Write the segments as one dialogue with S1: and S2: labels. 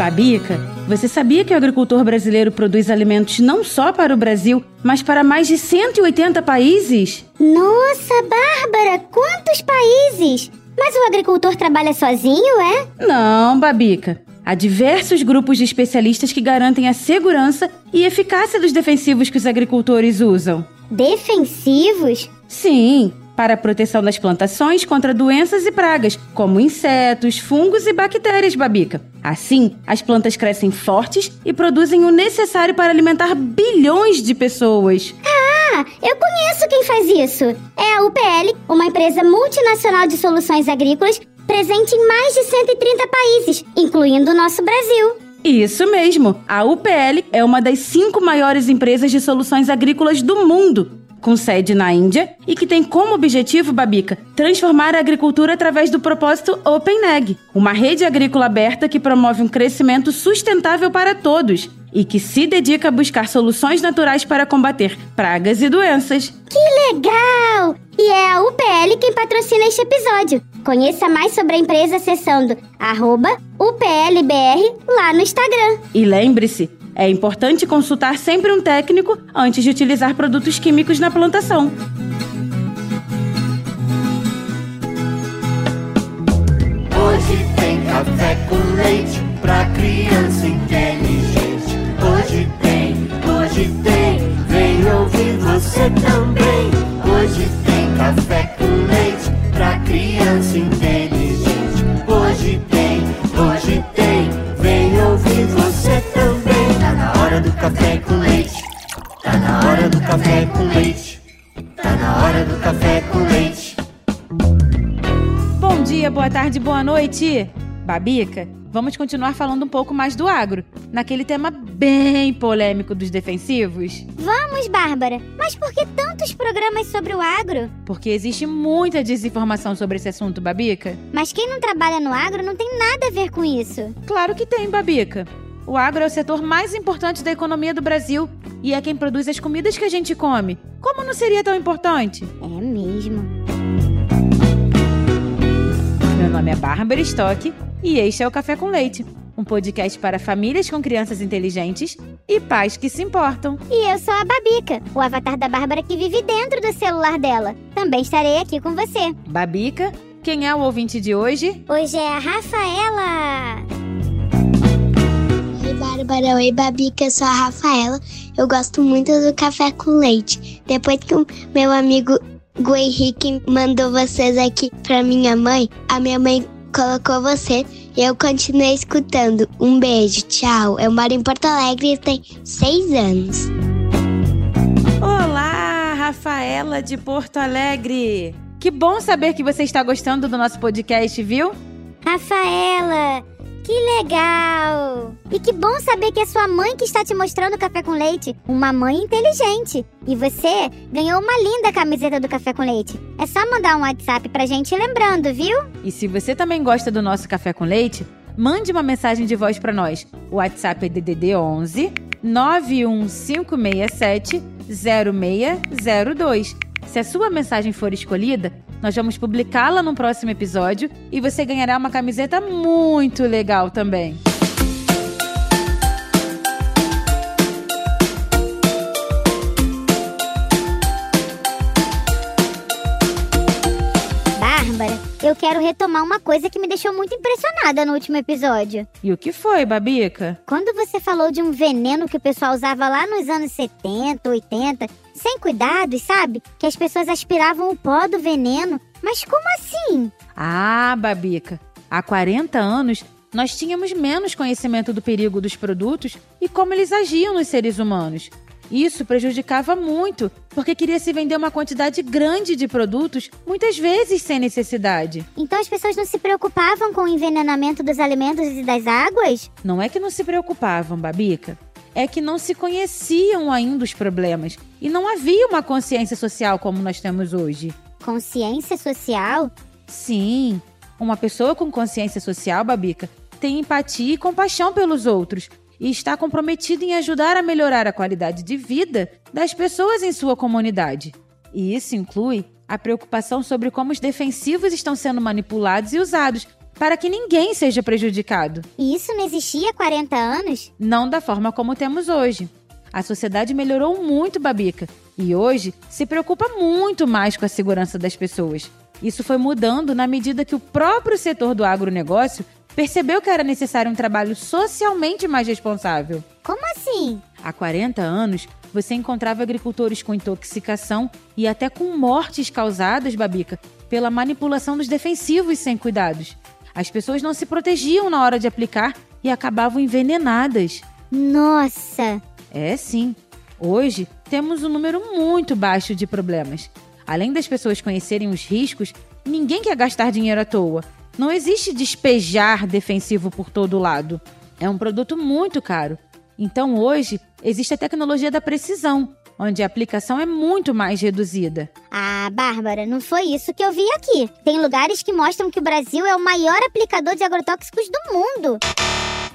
S1: Babica, você sabia que o agricultor brasileiro produz alimentos não só para o Brasil, mas para mais de 180 países?
S2: Nossa, Bárbara, quantos países! Mas o agricultor trabalha sozinho, é?
S1: Não, Babica. Há diversos grupos de especialistas que garantem a segurança e eficácia dos defensivos que os agricultores usam.
S2: Defensivos?
S1: Sim, para a proteção das plantações contra doenças e pragas, como insetos, fungos e bactérias, Babica. Assim, as plantas crescem fortes e produzem o necessário para alimentar bilhões de pessoas.
S2: Ah, eu conheço quem faz isso. É a UPL, uma empresa multinacional de soluções agrícolas presente em mais de 130 países, incluindo o nosso Brasil.
S1: Isso mesmo! A UPL é uma das cinco maiores empresas de soluções agrícolas do mundo com sede na Índia e que tem como objetivo, Babica, transformar a agricultura através do propósito OpenAg, uma rede agrícola aberta que promove um crescimento sustentável para todos e que se dedica a buscar soluções naturais para combater pragas e doenças.
S2: Que legal! E é a UPL quem patrocina este episódio. Conheça mais sobre a empresa acessando UPLBR lá no Instagram.
S1: E lembre-se, é importante consultar sempre um técnico antes de utilizar produtos químicos na plantação.
S3: Hoje tem café com leite pra criança inteligente. Hoje tem, hoje tem, vem ouvir você também. Hoje tem
S1: boa tarde, boa noite! Babica, vamos continuar falando um pouco mais do agro, naquele tema bem polêmico dos defensivos?
S2: Vamos, Bárbara. Mas por que tantos programas sobre o agro?
S1: Porque existe muita desinformação sobre esse assunto, Babica.
S2: Mas quem não trabalha no agro não tem nada a ver com isso.
S1: Claro que tem, Babica. O agro é o setor mais importante da economia do Brasil e é quem produz as comidas que a gente come. Como não seria tão importante?
S2: É mesmo.
S1: Meu nome é Bárbara Stock e este é o Café com Leite, um podcast para famílias com crianças inteligentes e pais que se importam.
S2: E eu sou a Babica, o avatar da Bárbara que vive dentro do celular dela. Também estarei aqui com você.
S1: Babica, quem é o ouvinte de hoje?
S2: Hoje é a Rafaela.
S4: Oi, Bárbara. Oi, Babica. Eu sou a Rafaela. Eu gosto muito do café com leite. Depois que o meu amigo Gu Henrique mandou vocês aqui pra minha mãe, a minha mãe colocou você e eu continuei escutando. Um beijo, tchau. Eu moro em Porto Alegre e tenho seis anos.
S1: Olá, Rafaela de Porto Alegre. Que bom saber que você está gostando do nosso podcast, viu?
S2: Rafaela, que legal! E que bom saber que é sua mãe que está te mostrando o café com leite. Uma mãe inteligente. E você ganhou uma linda camiseta do café com leite. É só mandar um WhatsApp pra gente lembrando, viu?
S1: E se você também gosta do nosso café com leite, mande uma mensagem de voz para nós. O WhatsApp é DDD 11 91567 0602. Se a sua mensagem for escolhida, nós vamos publicá-la no próximo episódio e você ganhará uma camiseta muito legal também.
S2: Bárbara, eu quero retomar uma coisa que me deixou muito impressionada no último episódio.
S1: E o que foi, Babica?
S2: Quando você falou de um veneno que o pessoal usava lá nos anos 70, 80, sem cuidados, sabe? Que as pessoas aspiravam o pó do veneno. Mas como assim?
S1: Ah, Babica, há 40 anos nós tínhamos menos conhecimento do perigo dos produtos e como eles agiam nos seres humanos. Isso prejudicava muito, porque queria se vender uma quantidade grande de produtos, muitas vezes sem necessidade.
S2: Então as pessoas não se preocupavam com o envenenamento dos alimentos e das águas?
S1: Não é que não se preocupavam, Babica. É que não se conheciam ainda os problemas e não havia uma consciência social como nós temos hoje.
S2: Consciência social?
S1: Sim, uma pessoa com consciência social, Babica, tem empatia e compaixão pelos outros e está comprometida em ajudar a melhorar a qualidade de vida das pessoas em sua comunidade. E isso inclui a preocupação sobre como os defensivos estão sendo manipulados e usados para que ninguém seja prejudicado.
S2: E isso não existia há 40 anos?
S1: Não da forma como temos hoje. A sociedade melhorou muito, Babica, e hoje se preocupa muito mais com a segurança das pessoas. Isso foi mudando na medida que o próprio setor do agronegócio percebeu que era necessário um trabalho socialmente mais responsável.
S2: Como assim?
S1: Há 40 anos, você encontrava agricultores com intoxicação e até com mortes causadas, Babica, pela manipulação dos defensivos sem cuidados. As pessoas não se protegiam na hora de aplicar e acabavam envenenadas.
S2: Nossa!
S1: É sim. Hoje temos um número muito baixo de problemas. Além das pessoas conhecerem os riscos, ninguém quer gastar dinheiro à toa. Não existe despejar defensivo por todo lado. É um produto muito caro. Então hoje existe a tecnologia da precisão, onde a aplicação é muito mais reduzida.
S2: Ah, Bárbara, não foi isso que eu vi aqui. Tem lugares que mostram que o Brasil é o maior aplicador de agrotóxicos do mundo.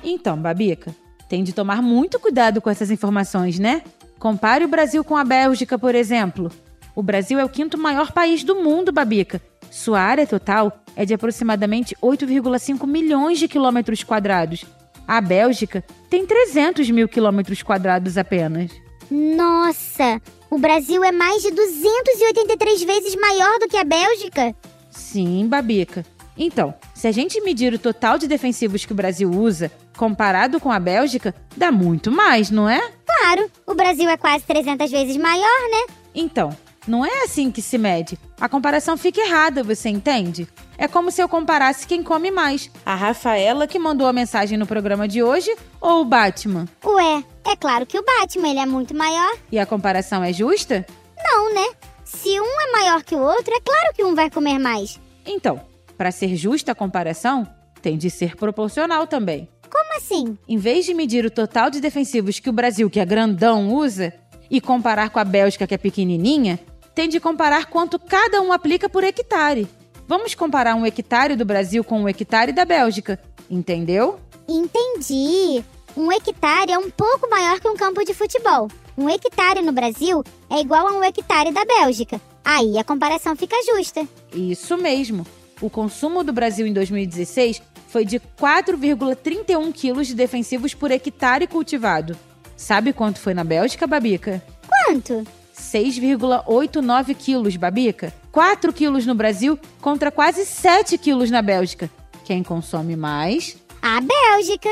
S1: Então, Babica, tem de tomar muito cuidado com essas informações, né? Compare o Brasil com a Bélgica, por exemplo. O Brasil é o quinto maior país do mundo, Babica. Sua área total é de aproximadamente 8,5 milhões de quilômetros quadrados. A Bélgica tem 300 mil quilômetros quadrados apenas.
S2: Nossa! O Brasil é mais de 283 vezes maior do que a Bélgica?
S1: Sim, Babica. Então, se a gente medir o total de defensivos que o Brasil usa, comparado com a Bélgica, dá muito mais, não é?
S2: Claro, o Brasil é quase 300 vezes maior, né?
S1: Então, não é assim que se mede. A comparação fica errada, você entende? É como se eu comparasse quem come mais. A Rafaela que mandou a mensagem no programa de hoje ou o Batman?
S2: Ué, é claro que o Batman ele é muito maior.
S1: E a comparação é justa?
S2: Não, né? Se um é maior que o outro, é claro que um vai comer mais.
S1: Então, para ser justa a comparação, tem de ser proporcional também.
S2: Como assim?
S1: Em vez de medir o total de defensivos que o Brasil, que é grandão, usa, e comparar com a Bélgica, que é pequenininha, tem de comparar quanto cada um aplica por hectare. Vamos comparar um hectare do Brasil com um hectare da Bélgica, entendeu?
S2: Entendi. Um hectare é um pouco maior que um campo de futebol. Um hectare no Brasil é igual a um hectare da Bélgica. Aí a comparação fica justa.
S1: Isso mesmo. O consumo do Brasil em 2016 foi de 4,31 quilos de defensivos por hectare cultivado. Sabe quanto foi na Bélgica, Babica?
S2: Quanto?
S1: 6,89 quilos, Babica. 4 quilos no Brasil contra quase 7 quilos na Bélgica. Quem consome mais?
S2: A Bélgica.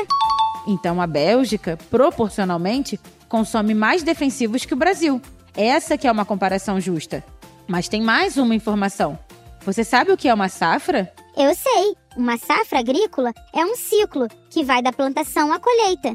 S1: Então a Bélgica, proporcionalmente, consome mais defensivos que o Brasil. Essa que é uma comparação justa. Mas tem mais uma informação. Você sabe o que é uma safra?
S2: Eu sei. Uma safra agrícola é um ciclo que vai da plantação à colheita.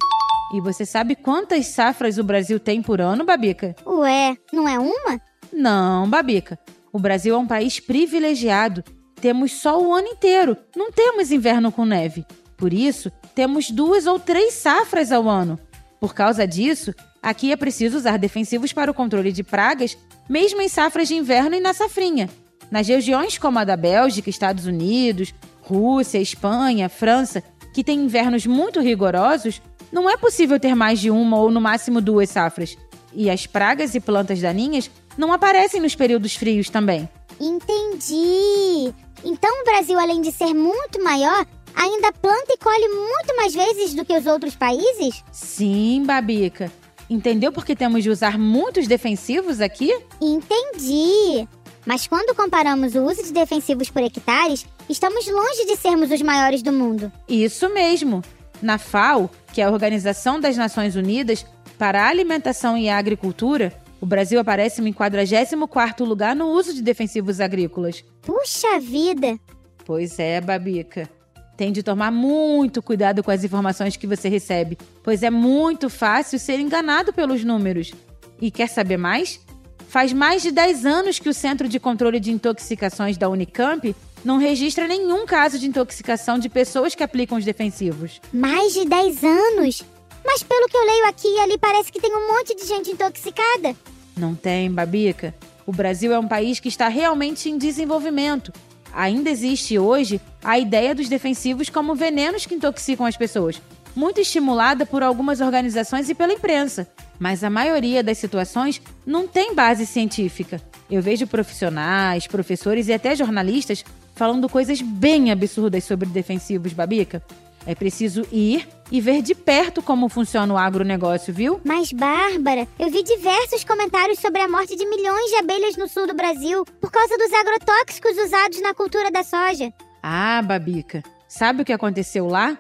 S1: E você sabe quantas safras o Brasil tem por ano, Babica?
S2: Ué, não é uma?
S1: Não, Babica. O Brasil é um país privilegiado. Temos sol o ano inteiro. Não temos inverno com neve. Por isso, temos duas ou três safras ao ano. Por causa disso, aqui é preciso usar defensivos para o controle de pragas, mesmo em safras de inverno e na safrinha. Nas regiões como a da Bélgica, Estados Unidos, Rússia, Espanha, França, que têm invernos muito rigorosos, não é possível ter mais de uma ou no máximo duas safras. E as pragas e plantas daninhas não aparecem nos períodos frios também.
S2: Entendi. Então o Brasil, além de ser muito maior, ainda planta e colhe muito mais vezes do que os outros países?
S1: Sim, Babica. Entendeu por que temos de usar muitos defensivos aqui?
S2: Entendi. Mas quando comparamos o uso de defensivos por hectares, estamos longe de sermos os maiores do mundo.
S1: Isso mesmo. Na FAO, que é a Organização das Nações Unidas para a Alimentação e a Agricultura, o Brasil aparece em 44º lugar no uso de defensivos agrícolas.
S2: Puxa vida!
S1: Pois é, Babica. Tem de tomar muito cuidado com as informações que você recebe, pois é muito fácil ser enganado pelos números. E quer saber mais? Faz mais de 10 anos que o Centro de Controle de Intoxicações da Unicamp não registra nenhum caso de intoxicação de pessoas que aplicam os defensivos.
S2: Mais de 10 anos? Mas pelo que eu leio aqui e ali, parece que tem um monte de gente intoxicada.
S1: Não tem, Babica. O Brasil é um país que está realmente em desenvolvimento. Ainda existe hoje a ideia dos defensivos como venenos que intoxicam as pessoas, muito estimulada por algumas organizações e pela imprensa. Mas a maioria das situações não tem base científica. Eu vejo profissionais, professores e até jornalistas falando coisas bem absurdas sobre defensivos, Babica. É preciso ir e ver de perto como funciona o agronegócio, viu?
S2: Mas, Bárbara, eu vi diversos comentários sobre a morte de milhões de abelhas no sul do Brasil por causa dos agrotóxicos usados na cultura da soja.
S1: Ah, Babica, sabe o que aconteceu lá?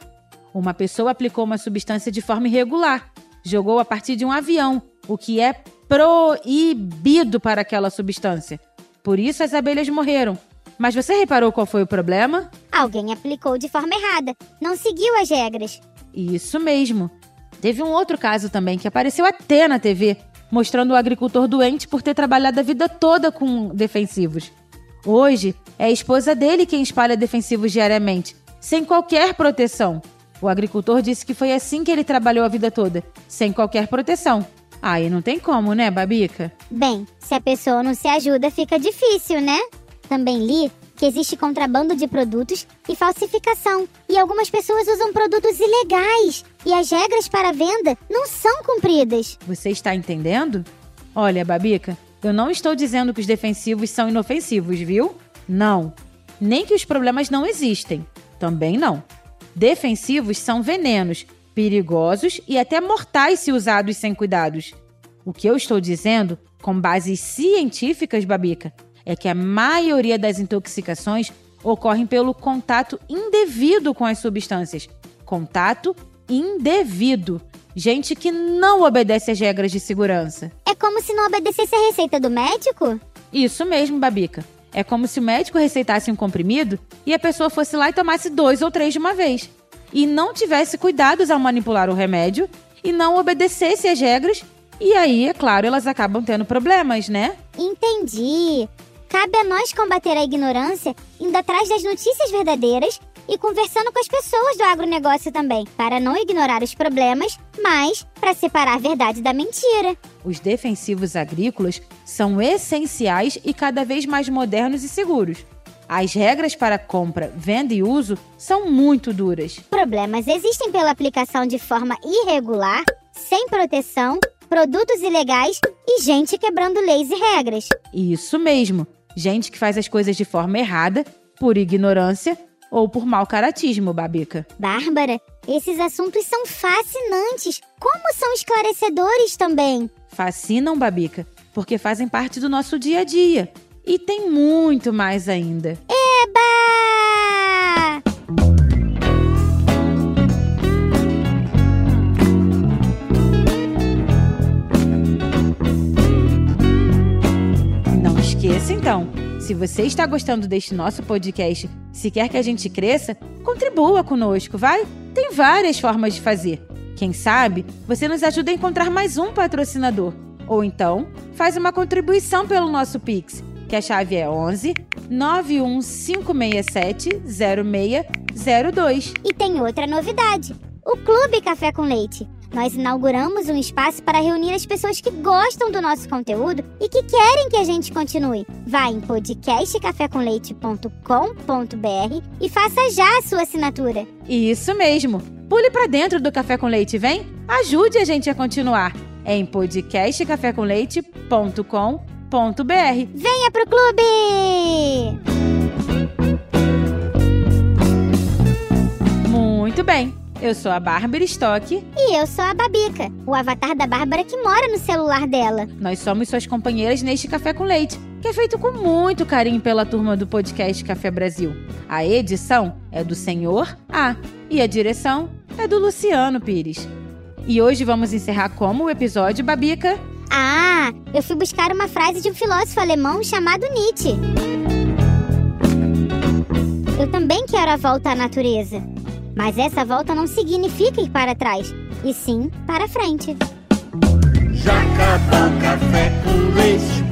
S1: Uma pessoa aplicou uma substância de forma irregular, jogou a partir de um avião, o que é proibido para aquela substância. Por isso as abelhas morreram. Mas você reparou qual foi o problema?
S2: Alguém aplicou de forma errada, não seguiu as regras.
S1: Isso mesmo. Teve um outro caso também que apareceu até na TV, mostrando o agricultor doente por ter trabalhado a vida toda com defensivos. Hoje, é a esposa dele quem espalha defensivos diariamente, sem qualquer proteção. O agricultor disse que foi assim que ele trabalhou a vida toda, sem qualquer proteção. Aí não tem como, né, Babica?
S2: Bem, se a pessoa não se ajuda, fica difícil, né? Também li que existe contrabando de produtos e falsificação, e algumas pessoas usam produtos ilegais, e as regras para venda não são cumpridas.
S1: Você está entendendo? Olha, Babica, eu não estou dizendo que os defensivos são inofensivos, viu? Não. Nem que os problemas não existem. Também não. Defensivos são venenos, perigosos e até mortais se usados sem cuidados. O que eu estou dizendo, com bases científicas, Babica, é que a maioria das intoxicações ocorrem pelo contato indevido com as substâncias. Contato indevido. Gente que não obedece às regras de segurança.
S2: É como se não obedecesse a receita do médico?
S1: Isso mesmo, Babica. É como se o médico receitasse um comprimido e a pessoa fosse lá e tomasse dois ou três de uma vez. E não tivesse cuidados ao manipular o remédio e não obedecesse às regras. E aí, é claro, elas acabam tendo problemas, né?
S2: Entendi. Cabe a nós combater a ignorância indo atrás das notícias verdadeiras e conversando com as pessoas do agronegócio também, para não ignorar os problemas, mas para separar a verdade da mentira.
S1: Os defensivos agrícolas são essenciais e cada vez mais modernos e seguros. As regras para compra, venda e uso são muito duras.
S2: Problemas existem pela aplicação de forma irregular, sem proteção, produtos ilegais e gente quebrando leis e regras.
S1: Isso mesmo gente que faz as coisas de forma errada, por ignorância ou por mau caratismo, Babica.
S2: Bárbara, esses assuntos são fascinantes. Como são esclarecedores também.
S1: Fascinam, Babica, porque fazem parte do nosso dia a dia. E tem muito mais ainda.
S2: Eba!
S1: Então, se você está gostando deste nosso podcast, se quer que a gente cresça, contribua conosco, vai? Tem várias formas de fazer. Quem sabe você nos ajuda a encontrar mais um patrocinador. Ou então, faz uma contribuição pelo nosso Pix, que a chave é 11 91567 0602.
S2: E tem outra novidade: o Clube Café com Leite. Nós inauguramos um espaço para reunir as pessoas que gostam do nosso conteúdo e que querem que a gente continue. Vá em podcastcafécomleite.com.br e faça já a sua assinatura.
S1: Isso mesmo. Pule para dentro do Café com Leite, vem? Ajude a gente a continuar. É em podcastcafécomleite.com.br.
S2: Venha pro clube!
S1: Muito bem. Eu sou a Bárbara Stock.
S2: E eu sou a Babica, o avatar da Bárbara que mora no celular dela.
S1: Nós somos suas companheiras neste Café com Leite, que é feito com muito carinho pela turma do podcast Café Brasil. A edição é do Senhor A e a direção é do Luciano Pires. E hoje vamos encerrar como o episódio Babica.
S2: Ah, eu fui buscar uma frase de um filósofo alemão chamado Nietzsche. Eu também quero a volta à natureza. Mas essa volta não significa ir para trás, e sim para frente.
S3: Café com leite